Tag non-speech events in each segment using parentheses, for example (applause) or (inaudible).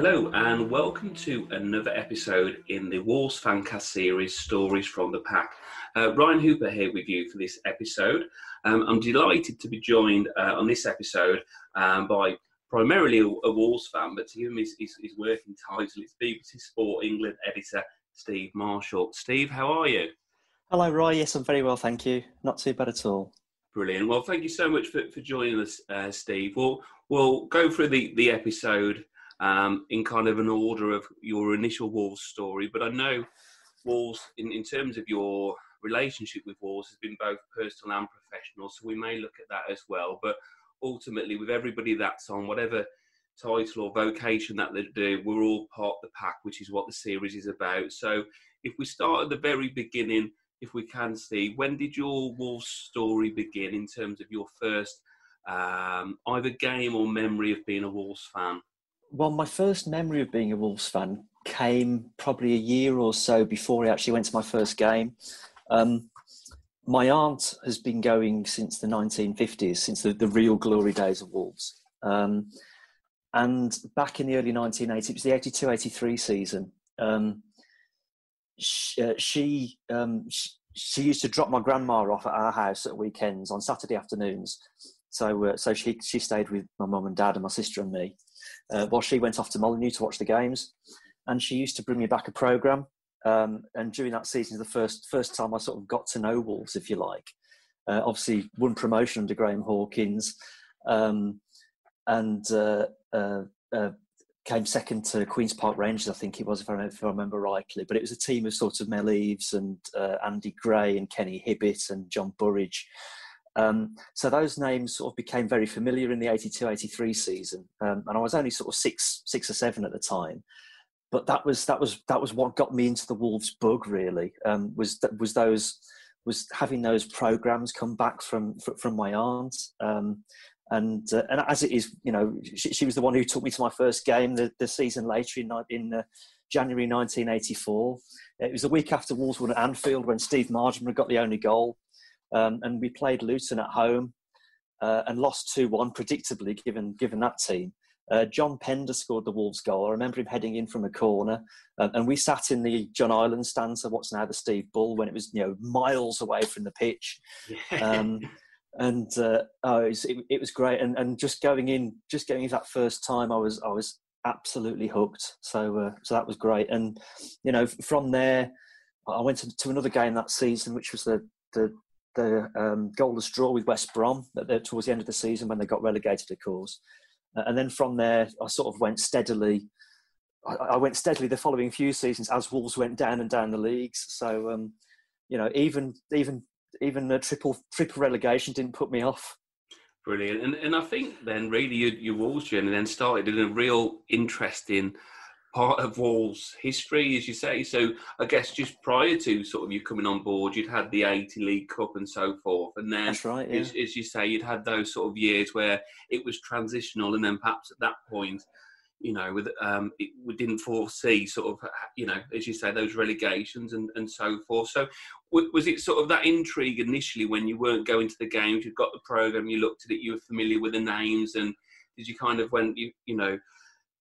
Hello, and welcome to another episode in the Wolves Fancast series, Stories from the Pack. Uh, Ryan Hooper here with you for this episode. Um, I'm delighted to be joined uh, on this episode um, by primarily a, a, Wolves fan, but to give him his, his, his, working title, it's BBC Sport England editor Steve Marshall. Steve, how are you? Hello, Roy. Yes, I'm very well, thank you. Not too bad at all. Brilliant. Well, thank you so much for, for joining us, uh, Steve. We'll, we'll go through the, the episode um, in kind of an order of your initial Wolves story, but I know Wolves, in, in terms of your relationship with Wolves, has been both personal and professional, so we may look at that as well. But ultimately, with everybody that's on whatever title or vocation that they do, we're all part of the pack, which is what the series is about. So if we start at the very beginning, if we can see, when did your Wolves story begin in terms of your first um, either game or memory of being a Wolves fan? Well, my first memory of being a Wolves fan came probably a year or so before I actually went to my first game. Um, my aunt has been going since the 1950s, since the, the real glory days of Wolves. Um, and back in the early 1980s, it was the 82 83 season. Um, she, uh, she, um, she, she, used to drop my grandma off at our house at weekends on Saturday afternoons. So, uh, so she, she stayed with my mum and dad and my sister and me uh, while she went off to Molineux to watch the games. And she used to bring me back a programme. Um, and during that season, the first, first time I sort of got to know Wolves, if you like. Uh, obviously, won promotion under Graham Hawkins. Um, and uh, uh, uh, came second to Queens Park Rangers, I think it was, if I, if I remember rightly. But it was a team of sort of Mel Eves and uh, Andy Gray and Kenny Hibbitt and John Burridge. Um, so those names sort of became very familiar in the 82-83 season, um, and I was only sort of six, six or seven at the time. But that was that was that was what got me into the Wolves bug. Really, um, was was those was having those programs come back from from my aunt. Um, and uh, and as it is, you know, she, she, was the one who took me to my first game the, the season later in in uh, January 1984. It was a week after Wolves won at Anfield when Steve Mardenborough got the only goal, um, and we played Luton at home uh, and lost two one predictably given given that team. Uh, John Pender scored the Wolves goal. I remember him heading in from a corner, uh, and we sat in the John Ireland stand, so what's now the Steve Bull, when it was you know miles away from the pitch. Um, (laughs) and uh, oh, it was, it, it, was great. And, and just going in, just going in that first time, I was I was absolutely hooked. So uh, so that was great. And you know, from there, I went to, to another game that season, which was the the the um, goalless draw with West Brom the, towards the end of the season when they got relegated, of course. Uh, and then from there, I sort of went steadily. I, I, went steadily the following few seasons as Wolves went down and down the leagues. So, um, you know, even even even a triple triple relegation didn't put me off. Brilliant, and and I think then really your, your Wolves journey then started in a real interesting part of Wolves' history, as you say. So I guess just prior to sort of you coming on board, you'd had the 80 League Cup and so forth. And then, That's right, yeah. as, as, you say, you'd had those sort of years where it was transitional. And then perhaps at that point, you know, with um, it, we didn't foresee sort of, you know, as you say, those relegations and, and so forth. So was it sort of that intrigue initially when you weren't going to the games, you'd got the program, you looked at it, you were familiar with the names, and did you kind of when you, you know,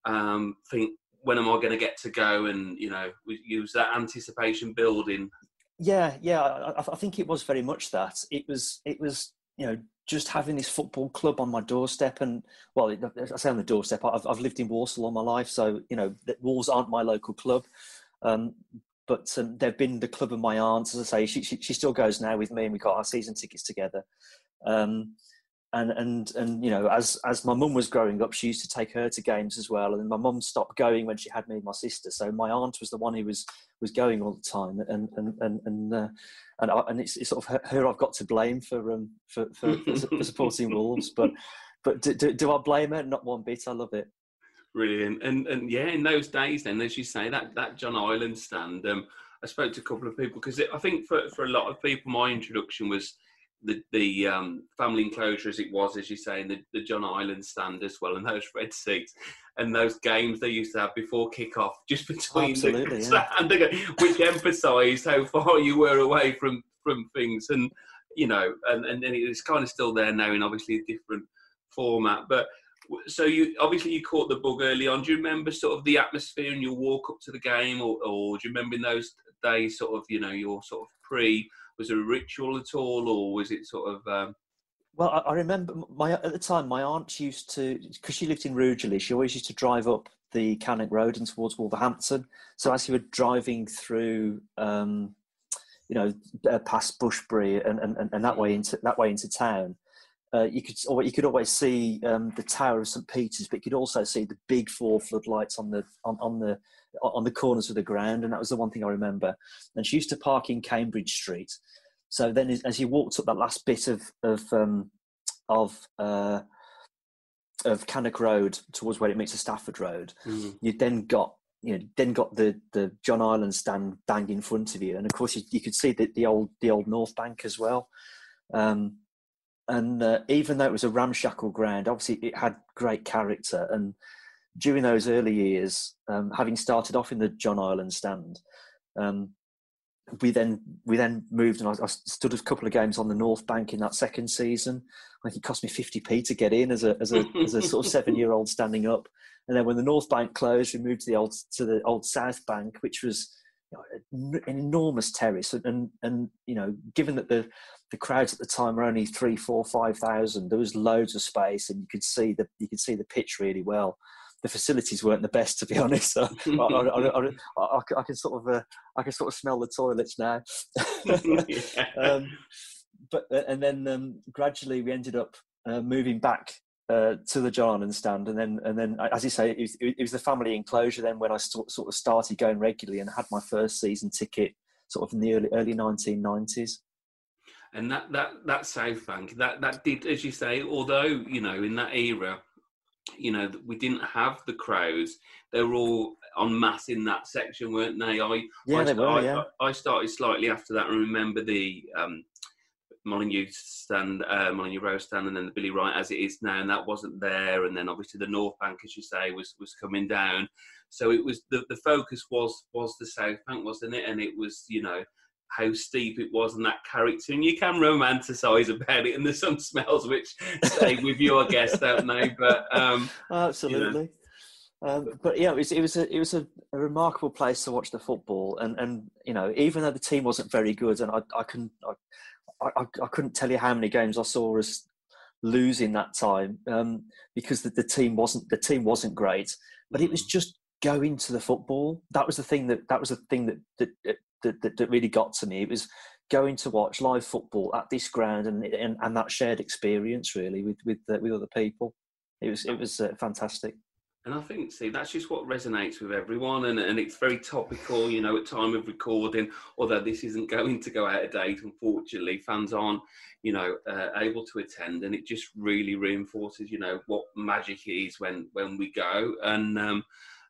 um, think when am I going to get to go? And you know, use that anticipation building. Yeah, yeah, I, I, think it was very much that. It was, it was, you know, just having this football club on my doorstep, and well, I say on the doorstep. I've, I've lived in Walsall all my life, so you know, Wolves aren't my local club. Um, but um, they've been the club of my aunt. As I say, she, she, she, still goes now with me, and we got our season tickets together. Um, and and and you know as as my mum was growing up she used to take her to games as well and my mum stopped going when she had me and my sister so my aunt was the one who was was going all the time and and and and uh, and, I, and it's, it's, sort of her, her, I've got to blame for um for for, for supporting Wolves but but do, do, do I blame her? Not one bit. I love it. Brilliant. And and yeah in those days then as you say that that John Ireland stand um I spoke to a couple of people because I think for for a lot of people my introduction was the the um, family enclosure as it was, as you say, in the, the John Ireland stand as well, and those red seats and those games they used to have before kick-off, just between Absolutely, the (laughs) yeah. which emphasised how far you were away from from things, and you know, and and, and it's kind of still there now in obviously a different format, but. so you obviously you caught the bug early on. Do you remember sort of the atmosphere and your walk up to the game, or, or do you remember in those days sort of you know your sort of pre? Was there a ritual at all, or was it sort of? Um... Well, I, I, remember my at the time my aunt used to because she lived in Rugeley. She always used to drive up the Cannock Road and towards Wolverhampton. So as you were driving through, um, you know, uh, past Bushbury and, and, and that way into that way into town, uh, you could or you could always see um, the Tower of St Peter's, but you could also see the big four floodlights on the on, on the on the corners of the ground, and that was the one thing I remember. And she used to park in Cambridge Street. So then, as you walked up that last bit of of um, of uh, of Cannock Road towards where it meets the Stafford Road, mm-hmm. you then got you know then got the the John Ireland stand bang in front of you, and of course you, you could see the, the old the old North Bank as well. Um, and uh, even though it was a ramshackle ground, obviously it had great character. And during those early years, um, having started off in the John Ireland stand, um, we then we then moved and I, I, stood a couple of games on the North Bank in that second season. I think it cost me 50p to get in as a as a as a sort of seven year old standing up. And then when the North Bank closed, we moved to the old to the old South Bank, which was you know, an enormous terrace. And, and and you know, given that the the crowds at the time were only three, four, five thousand. There was loads of space, and you could see the you could see the pitch really well. The facilities weren't the best, to be (laughs) honest. So I, I, I, I, can sort of uh, I can sort of smell the toilets now. (laughs) um, but uh, and then um, gradually we ended up uh, moving back uh, to the John Ireland stand, and then and then as you say, it was, it was the family enclosure. Then when I sort of started going regularly and had my first season ticket, sort of in the early early nineteen nineties and that that that South Bank that that did, as you say, although you know in that era, you know we didn't have the crows. They were all on mass in that section, weren't they? I yeah, I, they were, I, yeah. I started slightly after that. and remember the um, Molineux stand, uh, Molineux Road stand, and then the Billy Wright as it is now, and that wasn't there. And then obviously the North Bank, as you say, was was coming down. So it was the the focus was was the South Bank, wasn't it? And it was you know how steep it was and that character, and you can romanticize about it. And there's some smells which stay with you, I guess, don't they? But um, (laughs) absolutely. You know. Um, but yeah, it was it was a it was a, a, remarkable place to watch the football, and and you know even though the team wasn't very good, and I I can I, I, I couldn't tell you how many games I saw us losing that time um, because the, the team wasn't the team wasn't great, but it was mm. just going to the football. That was the thing that that was the thing that that that, that, that really got to me. It was going to watch live football at this ground and and, and that shared experience really with with uh, with other people. It was it was uh, fantastic. And I think, see, that's just what resonates with everyone, and, and it's very topical, you know, at time of recording. Although this isn't going to go out of date, unfortunately, fans aren't, you know, uh, able to attend, and it just really reinforces, you know, what magic is when when we go. And um,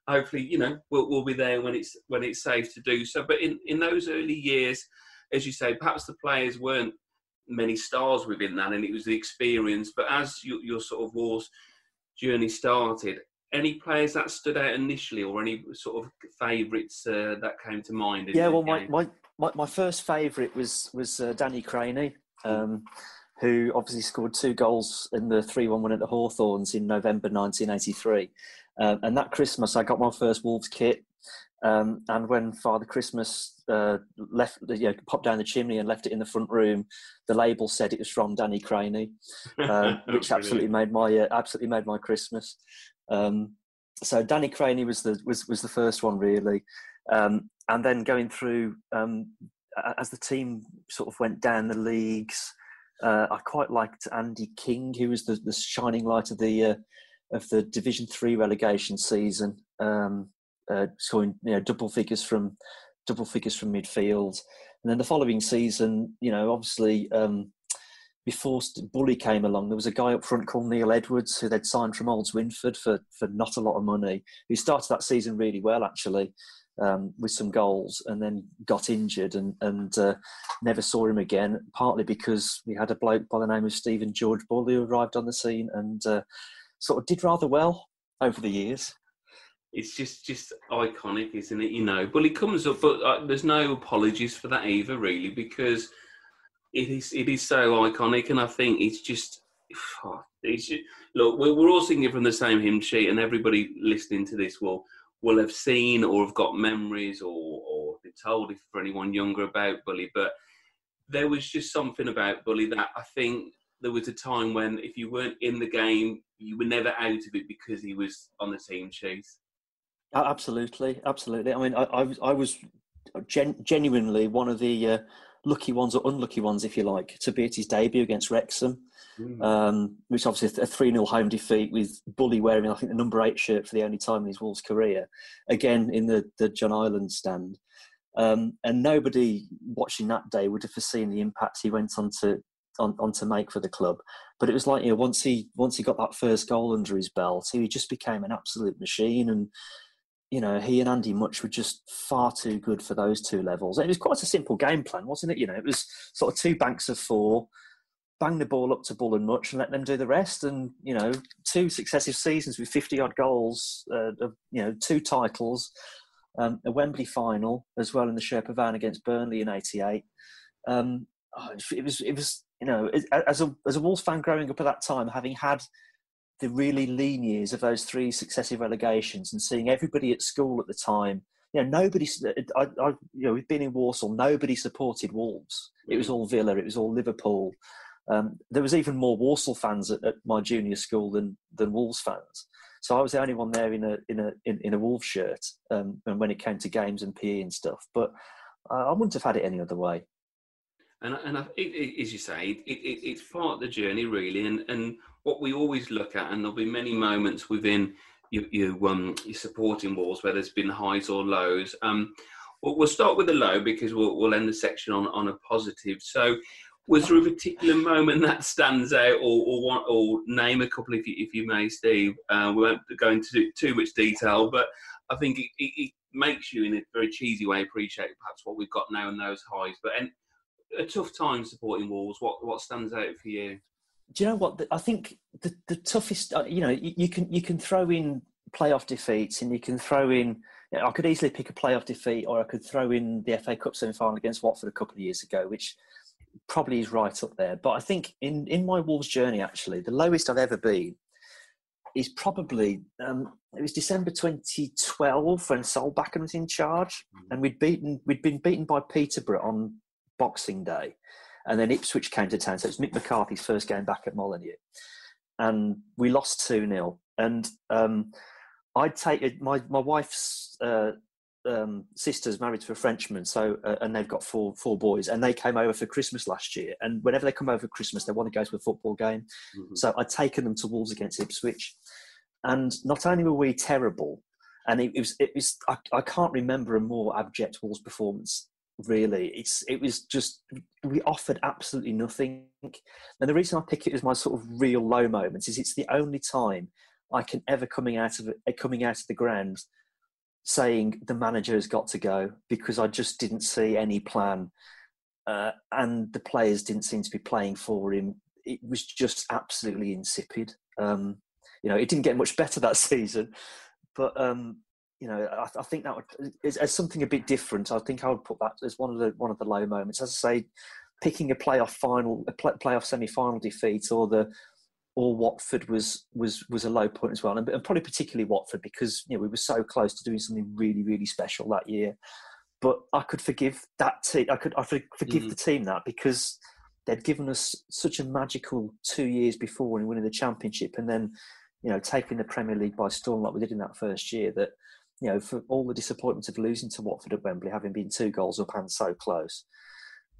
hopefully, you know, we'll, we'll be there when it's when it's safe to do so. But in, in those early years, as you say, perhaps the players weren't many stars within that, and it was the experience. But as your, your sort of Wolves journey started, any players that stood out initially, or any sort of favourites uh, that came to mind? Yeah, well, my, my, my, my first favourite was was uh, Danny Crainie. Um, who obviously scored two goals in the 3 1 win at the Hawthorns in November 1983. Um, and that Christmas, I got my first Wolves kit. Um, and when Father Christmas uh, left, you know, popped down the chimney and left it in the front room, the label said it was from Danny Crainie, (laughs) uh, which absolutely made my uh, absolutely made my Christmas. Um, so Danny Crainie was the was was the first one really, um, and then going through um, as the team sort of went down the leagues. Uh, I quite liked Andy King, who was the, the shining light of the uh, of the Division Three relegation season, um, uh, scoring you know double figures from double figures from midfield, and then the following season, you know, obviously um, before Bully came along, there was a guy up front called Neil Edwards who they'd signed from Olds Winford for for not a lot of money. Who started that season really well actually. Um, with some goals and then got injured and, and uh, never saw him again, partly because we had a bloke by the name of Stephen George Bull who arrived on the scene and uh, sort of did rather well over the years. It's just just iconic, isn't it? You know, but it comes up, but uh, there's no apologies for that either, really, because it is it is so iconic, and I think it's just oh, look, we're all singing from the same hymn sheet, and everybody listening to this will will have seen or have got memories or, or been told if for anyone younger about Bully. But there was just something about Bully that I think there was a time when if you weren't in the game, you were never out of it because he was on the team sheet. Absolutely, absolutely. I mean, I, I, I was gen- genuinely one of the uh, lucky ones or unlucky ones, if you like, to be at his debut against Wrexham, mm. um, which obviously a 3 0 home defeat with Bully wearing, I think, the number eight shirt for the only time in his Wolves career, again in the, the John Ireland stand. Um, and nobody watching that day would have foreseen the impact he went on to on, on to make for the club. But it was like you know once he once he got that first goal under his belt, he just became an absolute machine. And you know he and Andy Mutch were just far too good for those two levels. And it was quite a simple game plan, wasn't it? You know, it was sort of two banks of four. Bang the ball up to Bull and Mutch and let them do the rest. And you know, two successive seasons with fifty odd goals, uh, you know, two titles, um, a Wembley final as well in the Sherpa van against Burnley in '88. Um, oh, it was it was you know as a as a Wolves fan growing up at that time, having had the really lean years of those three successive relegations and seeing everybody at school at the time. You know, nobody. I, I, you know, we've been in Walsall. Nobody supported Wolves. It was all Villa. It was all Liverpool. Um, there was even more Walsall fans at, at, my junior school than than Wolves fans. So I was the only one there in a in a in, in a Wolves shirt. Um, and when it came to games and PE and stuff, but uh, I wouldn't have had it any other way. And and it, it, as you say, it, it's part of the journey really. And and what we always look at, and there'll be many moments within you, you um your supporting Wolves where there's been highs or lows. Um, we'll, we'll start with the low because we'll we'll end the section on on a positive. So was there a particular moment that stands out, or or, or name a couple if you, if you may, Steve? Uh, we won't go into too much detail, but I think it, it, it, makes you, in a very cheesy way, appreciate perhaps what we've got now and those highs. But and a tough time supporting Wolves. What what stands out for you? Do you know what? I think the the toughest. Uh, you know, you, you can you can throw in playoff defeats, and you can throw in. You know, I could easily pick a playoff defeat, or I could throw in the FA Cup semi final against Watford a couple of years ago, which probably is right up there. But I think in, in my Wolves journey, actually, the lowest I've ever been is probably um, it was December 2012 when Solbakken was in charge, mm. and we'd beaten we'd been beaten by Peterborough on Boxing Day, and then Ipswich came to town. So it's Mick McCarthy's first game back at Molineux, and we lost two 0 And um, I'd take my my wife's uh, um, sisters married to a Frenchman, so uh, and they've got four four boys, and they came over for Christmas last year. And whenever they come over for Christmas, they want to go to a football game. Mm-hmm. So I'd taken them to Wolves against Ipswich, and not only were we terrible, and it, it was it was I, I, can't remember a more abject Wolves performance. Really, it's it was just we offered absolutely nothing. And the reason I pick it as my sort of real low moments is it's the only time I can ever coming out of it, coming out of the ground saying the manager has got to go because I just didn't see any plan. Uh, and the players didn't seem to be playing for him. It was just absolutely insipid. Um, you know, it didn't get much better that (laughs) season, but um, you know, I, I, think that would, as something a bit different. I think I would put that as one of the one of the low moments. As I say, picking a playoff final, a playoff semi-final defeat, or the or Watford was was was a low point as well, and, and, probably particularly Watford because you know we were so close to doing something really really special that year. But I could forgive that team. I could I forgive mm. the team that because they'd given us such a magical two years before when winning the championship, and then you know taking the Premier League by storm like we did in that first year. That you know for all the disappointment of losing to Watford at Wembley, having been two goals up and so close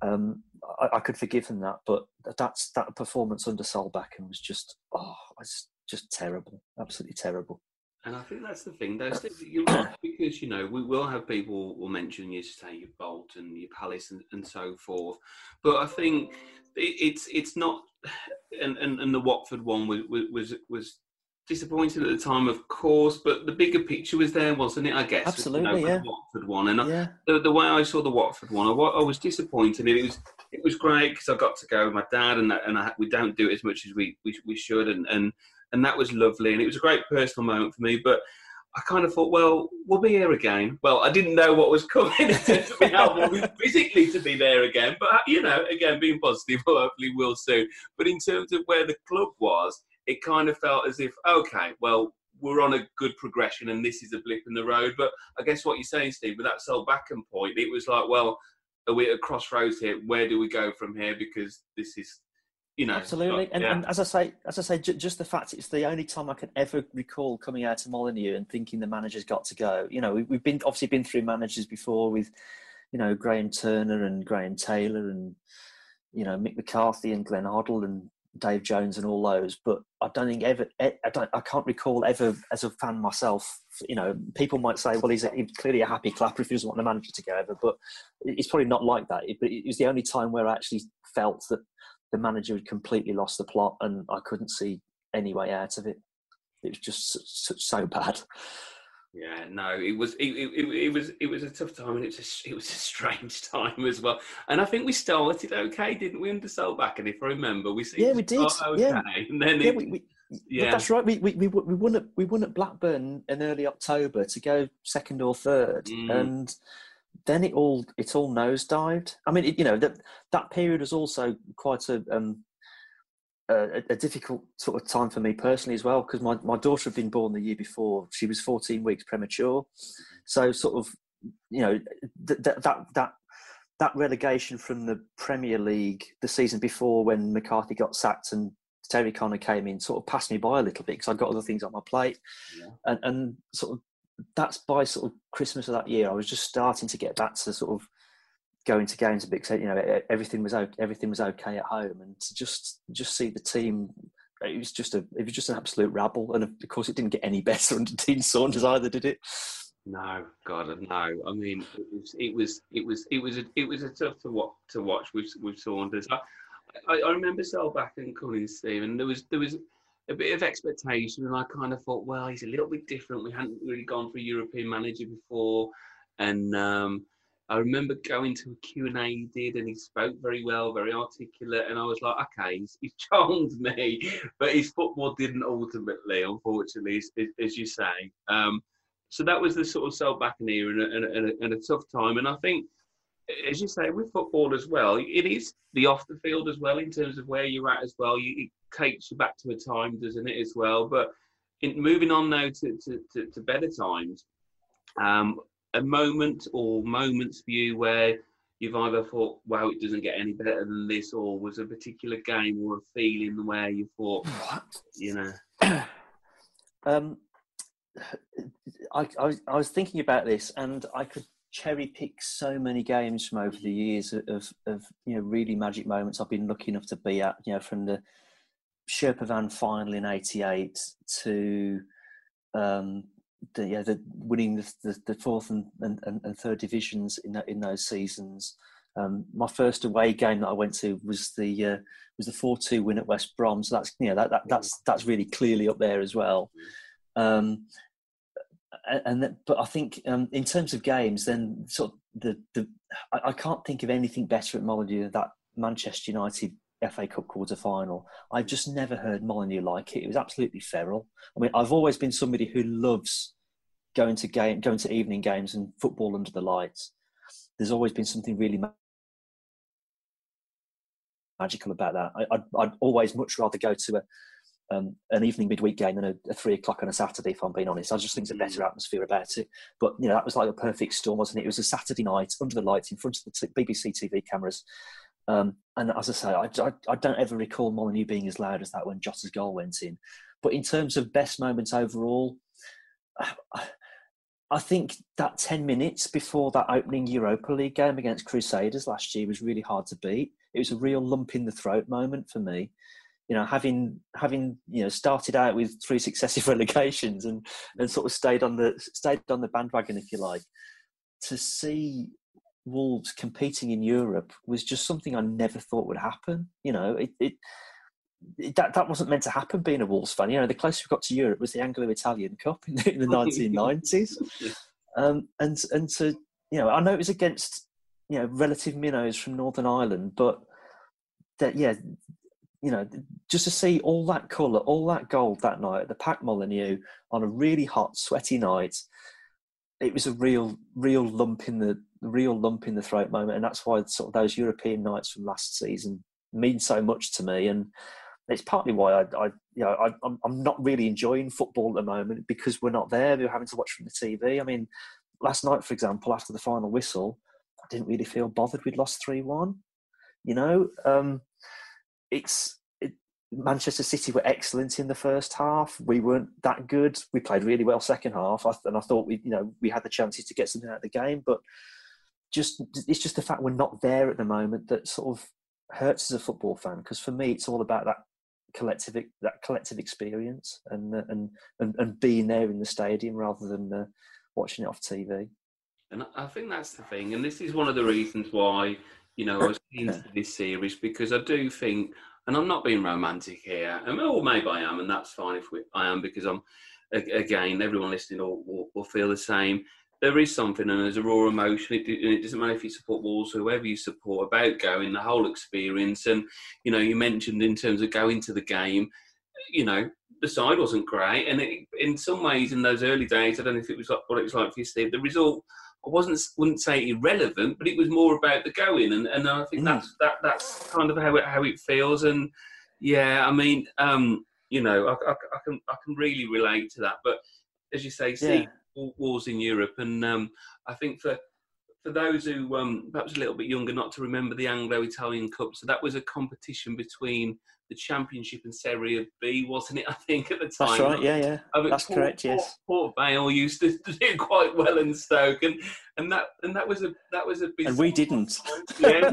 um, I, I, could forgive him that, but that's that performance under Solbakken was just oh, it's just terrible, absolutely terrible. And I think that's the thing, though, (coughs) because you know we will have people will mention you to say your Bolt and your Palace, and, and so forth. But I think it, it's it's not, (sighs) and, and, and the Watford one was was was disappointed at the time, of course, but the bigger picture was there, wasn't it? I guess absolutely, you know, yeah. The Watford one, and yeah. I, the, the, way I saw the Watford one, I, I was disappointed. It was it was great because I got to go with my dad, and and I, we don't do it as much as we we, we should, and, and and that was lovely, and it was a great personal moment for me, but. I kind of thought, well, we'll be here again. Well, I didn't know what was coming (laughs) to be able physically to be there again, but you know, again, being positive, (laughs) hopefully we'll soon. But in terms of where the club was, it kind of felt as if okay, well, we're on a good progression and this is a blip in the road. But I guess what you're saying, Steve, with that Solbakken point, it was like, well, are we at a crossroads here? Where do we go from here? Because this is, you know, absolutely. and, yeah. and, as I say, as I say, j- just the fact it's the only time I can ever recall coming out of Molineux and thinking the manager's got to go. You know, we, we've been obviously been through managers before with, you know, Graham Turner and Graham Taylor and you know Mick McCarthy and Glenn Hoddle and Dave Jones and all those, but I don't think ever. I don't. I can't recall ever as a fan myself. You know, people might say, "Well, he's, a, he's clearly a happy clapper if he doesn't want the manager to go over," but it's probably not like that. It, but it was the only time where I actually felt that the manager had completely lost the plot, and I couldn't see any way out of it. It was just so, so bad. Yeah, no, it was it, it, it, was it was a tough time, and it was a, it was a (laughs) strange time as well. And I think we started okay, didn't we? Under Solbakken, if I remember, we yeah, we did. Okay, yeah, (laughs) and then yeah, it, we, we, yeah, that's right. We, we we we won at we won at Blackburn in early October to go second or third, mm. and then it all it all nosedived. I mean, it, you know that that period was also quite a um, a, a, difficult sort of time for me personally as well because my, my daughter had been born the year before. She was 14 weeks premature. So, sort of, you know, th- th- that, that, that relegation from the Premier League the season before when McCarthy got sacked and Terry Connor came in sort of passed me by a little bit because I got other things on my plate. Yeah. And, and sort of that's by sort of Christmas of that year, I was just starting to get back to sort of going to games a bit. You know, everything was okay, everything was okay at home, and to just just see the team. It was just a it was just an absolute rabble, and of course, it didn't get any (laughs) better under Dean Saunders either, did it? No, God, no. I mean, it was it was it was it was a, it was a tough to watch to watch with with Saunders. I, I, I remember Solbakken calling Steve, and there was there was a bit of expectation, and I kind of thought, well, he's a little bit different. We hadn't really gone for a European manager before, and um, I remember going to a Q&A he did and he spoke very well, very articulate. And I was like, okay, he's, he's (laughs) charmed me. But his football didn't ultimately, unfortunately, as, as you say. Um, so that was the sort of Solbakken era and a, and, a, and a tough time. And I think, as you say, with football as well, it is the off the field as well in terms of where you're at as well. You, it takes you back to a time, doesn't it, as well? But in, moving on now to, to, to, to better times, um, a moment or moments for you where you've either thought, wow, it doesn't get any better than this, or was a particular game or a feeling where you thought, what? you know? (clears throat) um, I, I, I, was thinking about this and I could cherry pick so many games from over the years of, of, you know, really magic moments I've been lucky enough to be at, you know, from the Sherpa Van final in 88 to um, the, yeah, the winning the, the, the fourth and, and, and, third divisions in that, in those seasons. Um, my first away game that I went to was the uh, was the four two win at West Brom. So that's you know that, that that's that's really clearly up there as well. Um, and that, but I think um, in terms of games, then sort of the the I, I can't think of anything better at Molineux than that Manchester United FA Cup quarter final. I've just never heard Molineux like it. It was absolutely feral. I mean, I've always been somebody who loves going to game, going to evening games and football under the lights. There's always been something really magical about that. I, would I'd always much rather go to a um, an evening midweek game than a, a, three o'clock on a Saturday. If I'm being honest, I just think there's a better mm. atmosphere about it. But you know, that was like a perfect storm, wasn't it? It was a Saturday night under the lights in front of the t- BBC TV cameras. Um, and as I say, I, I, I, don't ever recall Molineux being as loud as that when Jota's goal went in. But in terms of best moments overall, (sighs) I think that 10 minutes before that opening Europa League game against Crusaders last year was really hard to beat. It was a real lump in the throat moment for me. You know, having having you know started out with three successive (laughs) relegations and and sort of stayed on the stayed on the bandwagon, if you like, to see Wolves competing in Europe was just something I never thought would happen. You know, it, it, it that that wasn't meant to happen. Being a Wolves fan, you know, the closest we got to Europe was the Anglo-Italian Cup in the, in the (laughs) 1990s, um, and and to you know, I know it was against you know relative minnows from Northern Ireland, but that yeah, you know, just to see all that colour, all that gold that night at the Parc Molineux on a really hot, sweaty night, it was a real, real lump in the real lump in the throat moment, and that's why sort of those European nights from last season mean so much to me. And it's partly why I, I you know, I, I'm, I'm not really enjoying football at the moment because we're not there. We're having to watch from the TV. I mean, last night, for example, after the final whistle, I didn't really feel bothered. We'd lost three one. You know, um, it's it, Manchester City were excellent in the first half. We weren't that good. We played really well second half, and I thought we, you know, we had the chances to get something out of the game, but just it's just the fact we're not there at the moment that sort of hurts as a football fan. Because for me, it's all about that collective that collective experience and and and, and being there in the stadium rather than uh, watching it off TV. And I think that's the thing, and this is one of the reasons why you know I was into (coughs) this series because I do think, and I'm not being romantic here, and or maybe I am, and that's fine if we, I am because I'm again everyone listening will, will, will feel the same there is something and there's a raw emotion. It, it, doesn't matter if you support Wolves, whoever you support, about going the whole experience. And you know, you mentioned in terms of going to the game, you know, the side wasn't great, and it, in some ways, in those early days, I don't know if it was like what it was like for you, Steve. The result, I wasn't wouldn't say irrelevant, but it was more about the going, and, and I think mm. that's that that's kind of how it how it feels. And yeah, I mean, um, you know, I, I, I can I can really relate to that, but as you say, see. Yeah Wolves in Europe, and um, I think for for those who um, perhaps a little bit younger, not to remember the Anglo-Italian Cup. So that was a competition between the Championship and Serie B, wasn't it? I think at the time. That's right. Yeah, yeah. I mean, That's Port, correct. Yes. Port, Port Vale used (laughs) to do quite well in Stoke, and, and that and that was a that was a. And we didn't. (laughs) yeah, (laughs)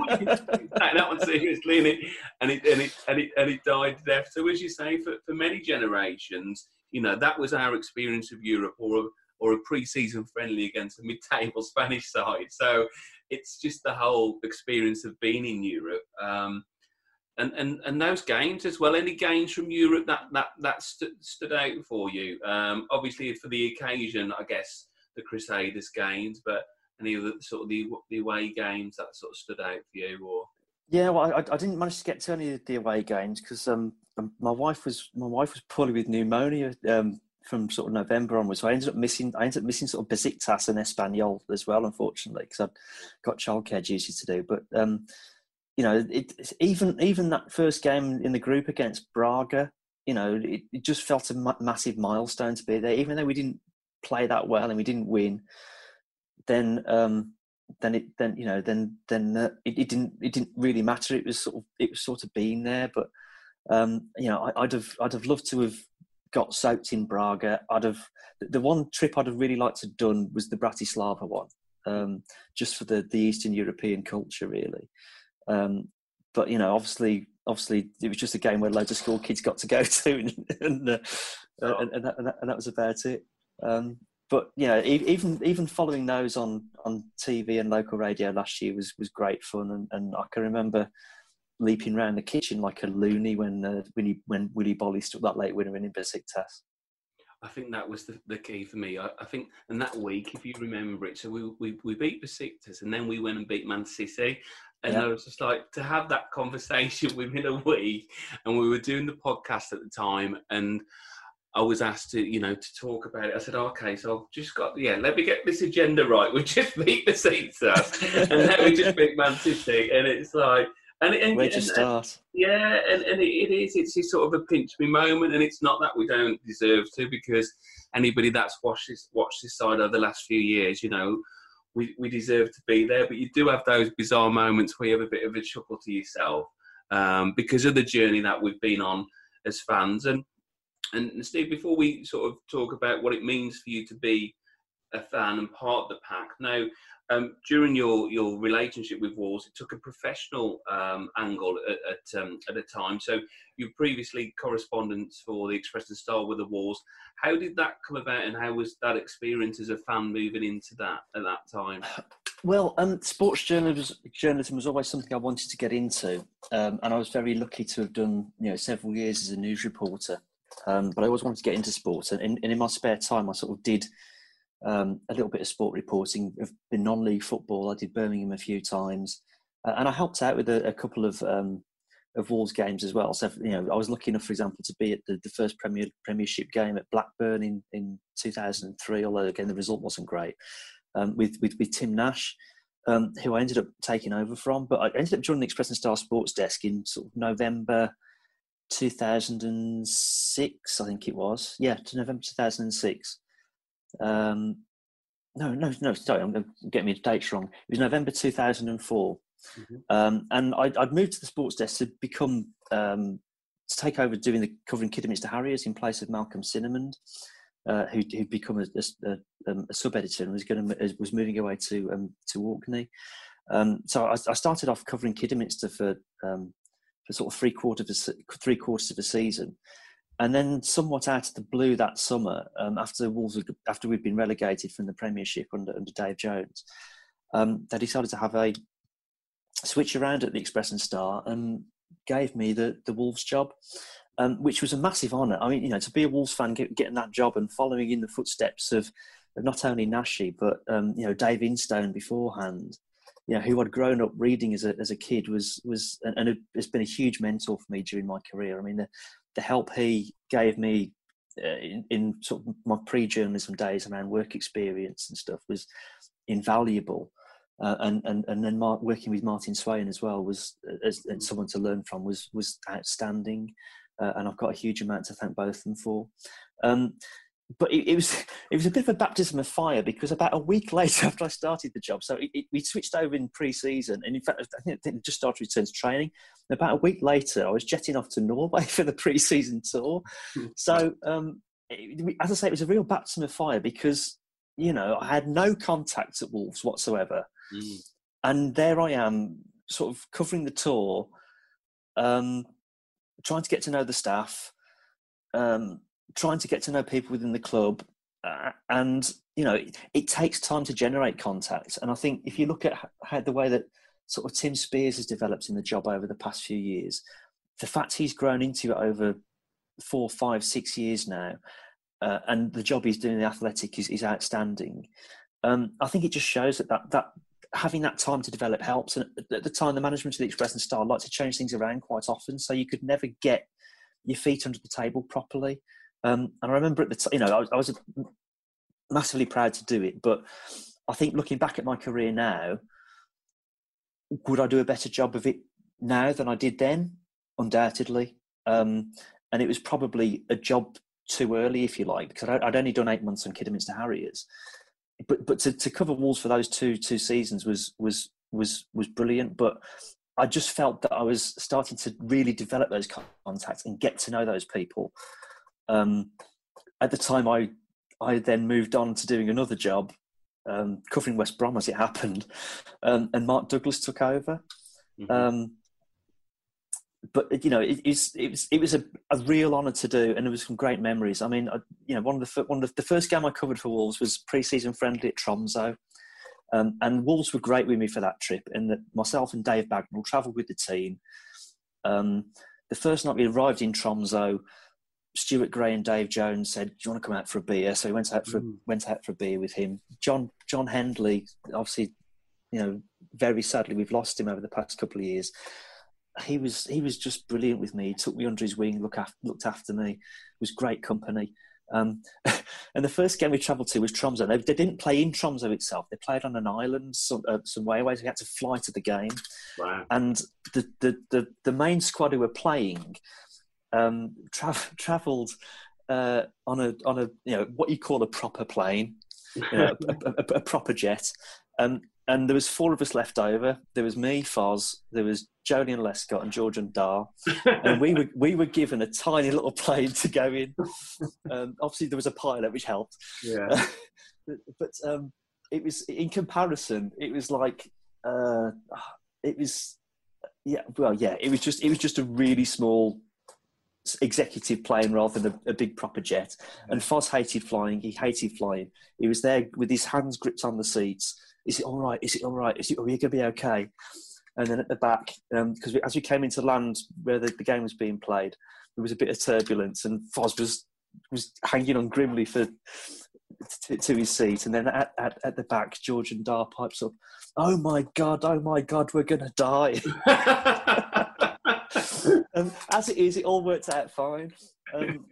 that one seriously, and it and it and it and it, and it died death. So as you say, for, for many generations, you know, that was our experience of Europe, or or a pre-season friendly against a mid-table Spanish side. So it's just the whole experience of being in Europe. Um, and, and, and those games as well. Any games from Europe that that that st- stood out for you? Um, obviously, for the occasion, I guess the Crusaders games, but any of the sort of the, the away games that sort of stood out for you, or yeah, well, I, I didn't manage to get to any of the away games because um, um, my wife was my wife was poorly with pneumonia um, from sort of November onwards. So I ended up missing I ended up missing sort of Besiktas and Espanyol as well, unfortunately, because I've got childcare duties to do. But um, you know, it, even even that first game in the group against Braga, you know, it, it just felt a ma- massive milestone to be there. Even though we didn't play that well and we didn't win, then um, then it then you know then then uh, it, it, didn't it didn't really matter. It was sort of it was sort of being there, but um, you know, I, would have I'd have loved to have got soaked in Braga. I'd have the one trip I'd have really liked to have done was the Bratislava one, um, just for the the Eastern European culture, really. Um, but you know, obviously, obviously, it was just a game where loads of school kids got to go (laughs) to, and and, uh, oh. and, and, that, and, that, and, that, was about it. Um, but you know, even even following those on on TV and local radio last year was was great fun, and, and I can remember leaping around the kitchen like a loony when uh, when, he, when Willy Boly struck that late winner in Besiktas. I think that was the, the key for me. I, I, think, and that week, if you remember it, so we, we, we beat Besiktas and then we went and beat Man City. And yeah. I was just like, to have that conversation (laughs) within a week. And we were doing the podcast at the time. And I was asked to, you know, to talk about it. I said, okay, so I've just got, yeah, let me get this agenda right. We just (laughs) meet beat Besiktas and then we just beat Man City. And it's like, and, and where to start? yeah, and, and it, it is. It's this sort of a pinch me moment, and it's not that we don't deserve to, because anybody that's watched this watched this side over the last few years, you know, we, we deserve to be there. But you do have those bizarre moments where you have a bit of a chuckle to yourself um, because of the journey that we've been on as fans. And and Steve, before we sort of talk about what it means for you to be a fan and part of the pack, now um, during your, your relationship with Wolves, it took a professional um, angle at at, um, at, a time. So you previously correspondence for the Express and Star with the Wolves. How did that come about, and how was that experience as a fan moving into that at that time? (sighs) Well, um, sports journalism, journalism was always something I wanted to get into, um, and I was very lucky to have done you know several years as a news reporter. Um, but I always wanted to get into sports, and in, and in my spare time, I sort of did um, a little bit of sport reporting of the non-league football. I did Birmingham a few times, uh, and I helped out with a, a couple of um, of Wolves games as well. So you know, I was lucky enough, for example, to be at the, the first Premier Premiership game at Blackburn in, in 2003. Although again the result wasn't great, um, with, with with Tim Nash. Um, who I ended up taking over from, but I ended up joining the Express and Star Sports desk in sort of November 2006, I think it was. Yeah, to November 2006. Um, no, no, no. Sorry, I'm getting me the dates wrong. It was November 2004, mm-hmm. um, and I, would moved to the sports desk to become um, to take over doing the covering Kidderminster Harriers in place of Malcolm Cinnamond, uh, who, who'd become a, a, um, a sub editor and was to, was moving away to um, to Orkney. Um, so I, I, started off covering Kidderminster for um, for sort of three quarters of a, three quarters of a season, and then somewhat out of the blue that summer, um, after Wolves after we'd been relegated from the Premiership under under Dave Jones, um, they decided to have a switch around at the Express and Star and gave me the the Wolves job. Um, which was a massive honour. I mean, you know, to be a Wolves fan, get, getting that job and following in the footsteps of, not only Nashi but um, you know Dave Instone beforehand, you know, who I'd grown up reading as a as a kid was was and has been a huge mentor for me during my career. I mean, the the help he gave me uh, in, in sort of my pre-journalism days around work experience and stuff was invaluable. Uh, and and and then Mark, working with Martin Swain as well was uh, as, as someone to learn from was was outstanding, uh, and I've got a huge amount to thank both of them for. Um, but it, it, was (laughs) it was a bit of a baptism of fire because about a week (laughs) later after I started the job, so it, it, we switched over in pre-season, and in fact, I think it just started return to training. And about a week later, I was jetting off to Norway (laughs) for the pre-season tour. so, um, as I say, it was a real baptism of fire because you know I had no contacts at Wolves whatsoever, mm. and there I am, sort of covering the tour, um, trying to get to know the staff. Um, trying to get to know people within the club, uh, and you know, it, it, takes time to generate contacts. And I think if you look at how the way that sort of Tim Spiers has developed in the job over the past few years, the fact he's grown into it over four, five, six years now, uh, and the job he's doing in the athletic is, is outstanding. Um, I think it just shows that, that that having that time to develop helps. And at the time, the management of the Express and Star like to change things around quite often, so you could never get your feet under the table properly. Um, and I remember at the time, you know, I was, I was massively proud to do it, but I think looking back at my career now, would I do a better job of it now than I did then? Undoubtedly. Um, and it was probably a job too early, if you like, because I'd only done eight months on Kidderminster Harriers. But but to, to cover Wolves for those two two seasons was was was was brilliant. But I just felt that I was starting to really develop those contacts and get to know those people. Um, at the time, I I then moved on to doing another job, um, covering West Brom as it happened, um, and Mark Douglas took over. Mm-hmm. Um, but you know, it, it was it was a, a real honour to do, and there was some great memories. I mean, I, you know, one of the one of the, the first game I covered for Wolves was pre-season friendly at Tromso. Um, and Wolves were great with me for that trip. And that myself and Dave Bagnall travelled with the team. Um, the first night we arrived in Tromso, Stuart Gray and Dave Jones said, "Do you want to come out for a beer?" So we went out for mm. went out for a beer with him. John John Hendley, obviously, you know, very sadly we've lost him over the past couple of years. He was he was just brilliant with me. He took me under his wing, look after, looked after me. It was great company. Um, (laughs) and the first game we travelled to was Tromso. They, they, didn't play in Tromso itself. They played on an island, some, uh, some way away. So we had to fly to the game. Wow. And the, the, the, the main squad who were playing um, tra- (laughs) travelled uh, on a on a you know what you call a proper plane, you know, a, a, a, proper jet. Um, and there was four of us left over. There was me, Foz, there was Joleon Lescott and George Ndah, and we were we were given a tiny little plane to go in. Um, obviously, there was a pilot, which helped. Yeah. but, (laughs) but um, it was in comparison, it was like uh, it was yeah. Well, yeah, it was just it was just a really small executive plane rather than a, a, big proper jet. And Foz hated flying. He hated flying. He was there with his hands gripped on the seats. Is it all right? Is it all right? Is it, are we going to be okay? And then at the back, because um, as we came into land where the, the, game was being played, there was a bit of turbulence, and Foz was was hanging on grimly for to, to his seat. And then at, at, at the back, George Ndah pipes up, "Oh my god! Oh my god! We're going to die." (laughs) (laughs) um, as it is, it all worked out fine. Um,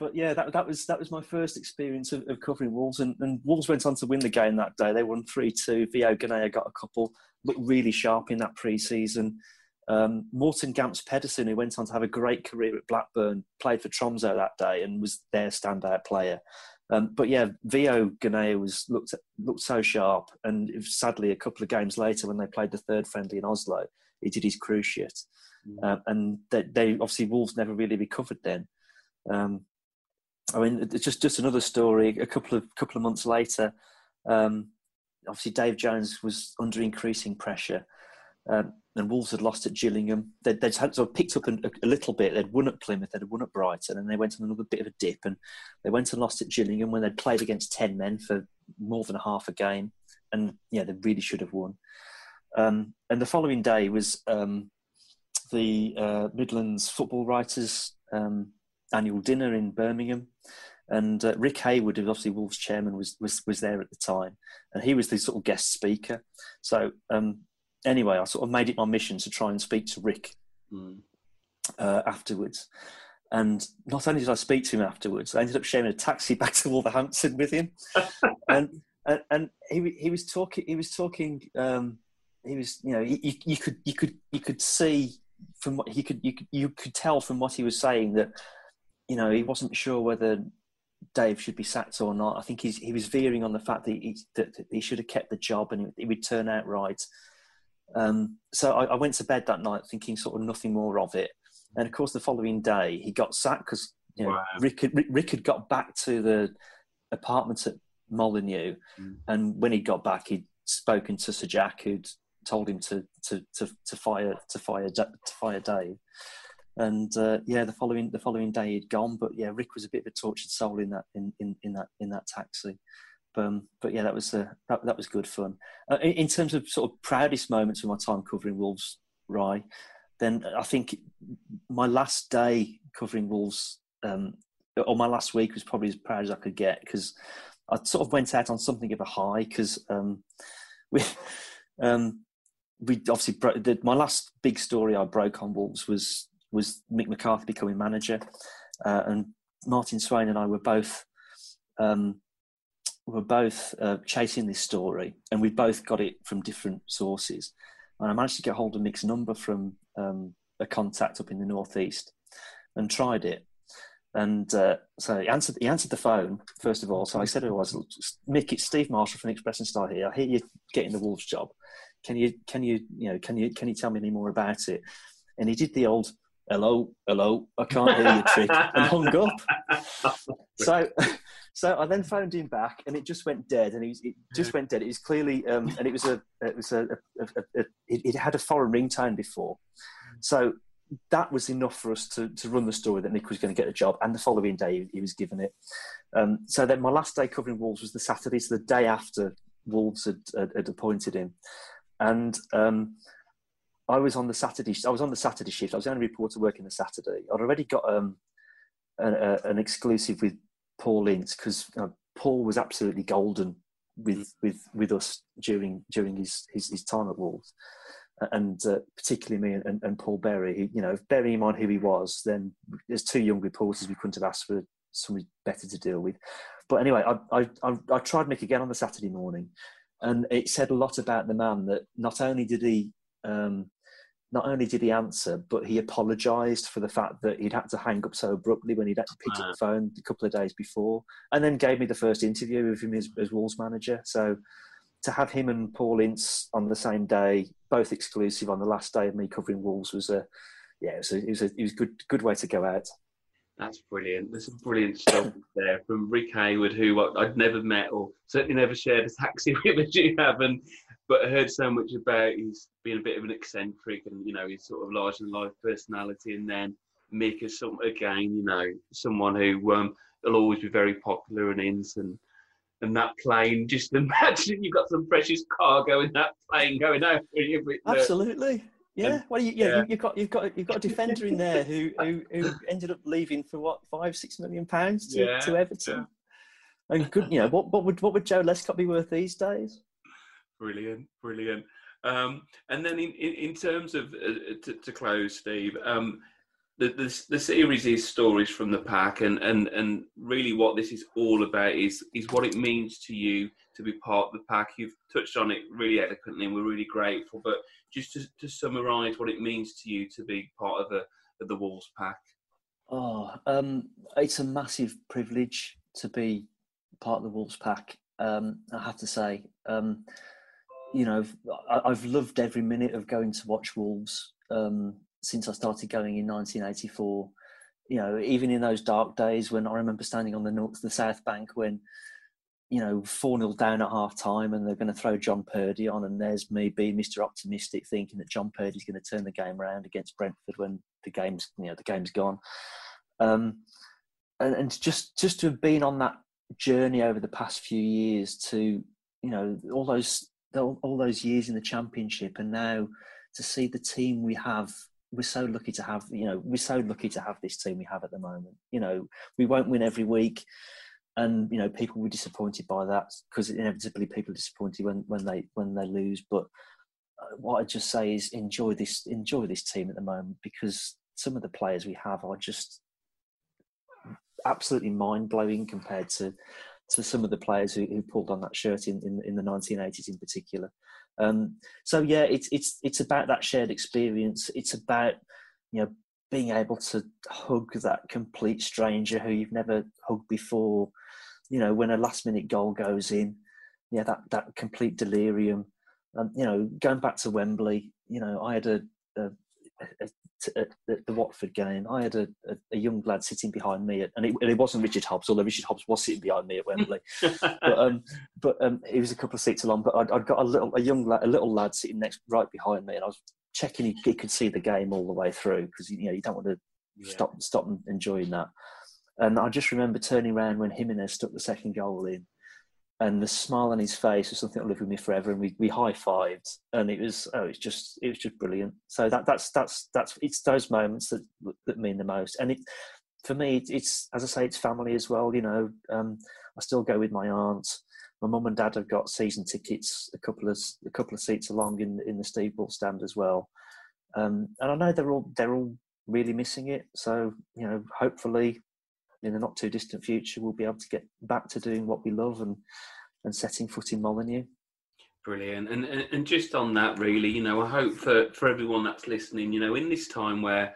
but yeah, that, that was that was my first experience of, of covering Wolves, and, and, Wolves went on to win the game that day. They won three two. Vio Ganea got a couple, looked really sharp in that pre-season. Um, Morten Gamst Pedersen, who went on to have a great career at Blackburn, played for Tromso that day and was their standout player. Um, but yeah, Vio Ganea was looked looked so sharp, and sadly, a couple of games later, when they played the third friendly in Oslo, he did his cruciate, mm. uh, and they, they, obviously Wolves never really recovered then. Um, I mean, it's just just another story. A couple of couple of months later, um, obviously Dave Jones was under increasing pressure. Um, and Wolves had lost at Gillingham. They'd, they'd sort of picked up a, a, little bit. They'd won at Plymouth, they'd won at Brighton, and they went on another bit of a dip. And they went and lost at Gillingham when they'd played against 10 men for more than half a game. And yeah, they really should have won. Um, and the following day was um, the uh, Midlands Football Writers um, annual dinner in Birmingham. And uh, Rick Hayward, who obviously Wolves chairman, was, was was there at the time, and he was the sort of guest speaker. So um, anyway, I sort of made it my mission to try and speak to Rick mm. uh, afterwards. And not only did I speak to him afterwards, I ended up sharing a taxi (laughs) back to Wolverhampton with him. (laughs) and, and and he he was talking he was talking um, he was you know you, you could you could you could see from what he could you could you could tell from what he was saying that you know he wasn't sure whether Dave should be sacked or not. I think he's, he was veering on the fact that he, that he should have kept the job and it would turn out right. Um, so I, I, went to bed that night thinking sort of nothing more of it. And of course, the following day he got sacked because you know, wow. Rick, had, Rick, had got back to the apartment at Molineux, mm. and when he got back, he'd spoken to Sir Jack, who'd told him to to to, to fire to fire to fire Dave. And uh, yeah, the following the following day he'd gone, but yeah, Rick was a bit of a tortured soul in that in, in, in that in that taxi. Um, but yeah, that was uh, that, that was good fun. Uh, in, in, terms of sort of proudest moments of my time covering Wolves, Rye, then I think my last day covering Wolves, um, or my last week was probably as proud as I could get because I sort of went out on something of a high because um, (laughs) we um, we obviously bro- the, my last big story I broke on Wolves was was Mick McCarthy becoming manager, uh, and Martin Swain and I were both um, were both uh, chasing this story, and we both got it from different sources. And I managed to get hold of Mick's number from um, a contact up in the northeast, and tried it. And uh, so he answered. He answered the phone first of all. So I said, "It was Mick. It's Steve Marshall from Express and Star here. I hear you're getting the Wolves job. Can you can you you know can you can you tell me any more about it?" And he did the old hello, hello, I can't hear you trick, and (laughs) hung up. So, (laughs) so I then phoned him back, and it just went dead, and he it just went dead. It was clearly, um, and it was a, it was a, a, a, a it, it, had a foreign ringtone before, so that was enough for us to, to run the story that Mick was going to get a job, and the following day he, he was given it. Um, so then my last day covering Wolves was the Saturday, so the day after Wolves had, had, had appointed him, and. Um, I was on the Saturday. I was on the Saturday shift. I was the only reporter working the Saturday. I'd already got um, a, a, an exclusive with Paul Ince because uh, Paul was absolutely golden with mm. with with us during during his his, his time at Wolves, and uh, particularly me and, and, Paul Berry. you know, bearing in mind who he was, then as two young reporters, we couldn't have asked for somebody better to deal with. But anyway, I I, I, I tried Mick again on the Saturday morning, and it said a lot about the man that not only did he um, not only did he answer, but he apologised for the fact that he'd had to hang up so abruptly when he'd actually picked up the phone a couple of days before, and then gave me the first interview with him as, as Wolves manager. So to have him and Paul Ince on the same day, both exclusive on the last day of me covering Wolves, was a yeah, it was a, it was a, it was a good good way to go out. That's brilliant. There's some brilliant stuff there from Rick Hayward, who I'd never met or certainly never shared a taxi (laughs) with as you have, and but heard so much about he's being a bit of an eccentric and you know he's sort of larger than life personality, and then Mick is some again you know someone who um, will always be very popular and instant. And that plane, just (laughs) imagine you've got some precious cargo in that plane going over you. Absolutely. Yeah, well, you, yeah, yeah. You, have got you've got you've got a defender in there who, (laughs) who who ended up leaving for what five six million pounds to, yeah, to Everton. Yeah. And good, you know, what what would what would Joleon Lescott be worth these days? Brilliant, brilliant. Um, and then in, in, in, terms of uh, to, to, close, Steve, um, the, the, the series is stories from the pack, and, and, and really what this is all about is is what it means to you to be part of the pack. You've touched on it really eloquently, and we're really grateful. But just to, to summarise what it means to you to be part of the of the Wolves pack. Oh, um, it's a massive privilege to be part of the Wolves pack. Um, I have to say, um, you know, I, have loved every minute of going to watch Wolves um, since I started going in 1984. You know, even in those dark days when I remember standing on the north, the South Bank when, you know, 4 0 down at half time and they're going to throw Jon Purdie on, and there's me being Mr. Optimistic, thinking that Jon Purdie's going to turn the game around against Brentford when the game's, you know, the game's gone. Um, and, and just just to have been on that journey over the past few years to you know all those all those years in the championship and now to see the team we have we're so lucky to have you know we're so lucky to have this team we have at the moment you know we won't win every week and you know people were disappointed by that because inevitably people are disappointed when when they when they lose but uh, what i just say is enjoy this enjoy this team at the moment because some of the players we have are just absolutely mind blowing compared to to some of the players who, who pulled on that shirt in, in, in the 1980s in particular. Um, so yeah, it's it's it's about that shared experience. It's about you know being able to hug that complete stranger who you've never hugged before. You know, when a last minute goal goes in, yeah, that that complete delirium. Um, you know, going back to Wembley, you know, I had a, a, a at the Watford game, I had a, a, a, young lad sitting behind me, and it, and it, wasn't Richard Hobbs, although Richard Hobbs was sitting behind me at (laughs) Wembley. but um, but um, he was a couple of seats along. But I'd, I'd, got a little a young lad, a little lad sitting next right behind me, and I was checking he, he could see the game all the way through because you know you don't want to yeah. stop stop enjoying that. And I just remember turning around when Jimenez stuck the second goal in, and the smile on his face was something that lived with me forever. And we, we high fived, and it was oh, it's just it was just brilliant. So that that's that's that's it's those moments that that mean the most. And it for me, it's as I say, it's family as well. You know, um, I still go with my aunt. My mum and dad have got season tickets, a couple of a couple of seats along in in the Steve Bull stand as well. Um, and I know they're all they're all really missing it. So you know, hopefully in the not too distant future, we'll be able to get back to doing what we love and, and setting foot in Molineux. Brilliant. And, and, and just on that, really, you know, I hope for, for everyone that's listening, you know, in this time where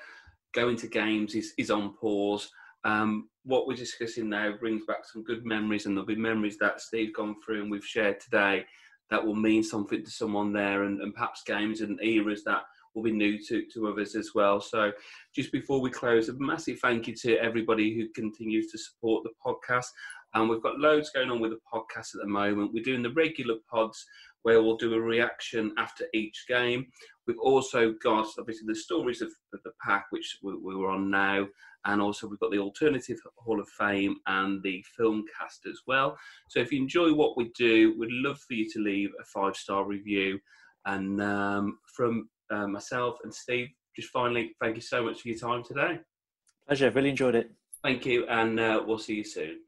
going to games is, is on pause, um, what we're discussing now brings back some good memories, and there'll be memories that Steve's gone through and we've shared today that will mean something to someone there, and, and perhaps games and eras that will be new to, to others as well. So, just before we close, a massive thank you to everybody who continues to support the podcast. And we've got loads going on with the podcast at the moment. We're doing the regular pods where we'll do a reaction after each game. We've also got obviously the stories of, of the pack, which we, we are on now, and also we've got the alternative Hall of Fame and the film cast as well. So if you enjoy what we do, we'd love for you to leave a five star review. And um, from uh, myself and Steve, just finally, thank you so much for your time today. Pleasure. Really enjoyed it. Thank you, and uh, we'll see you soon.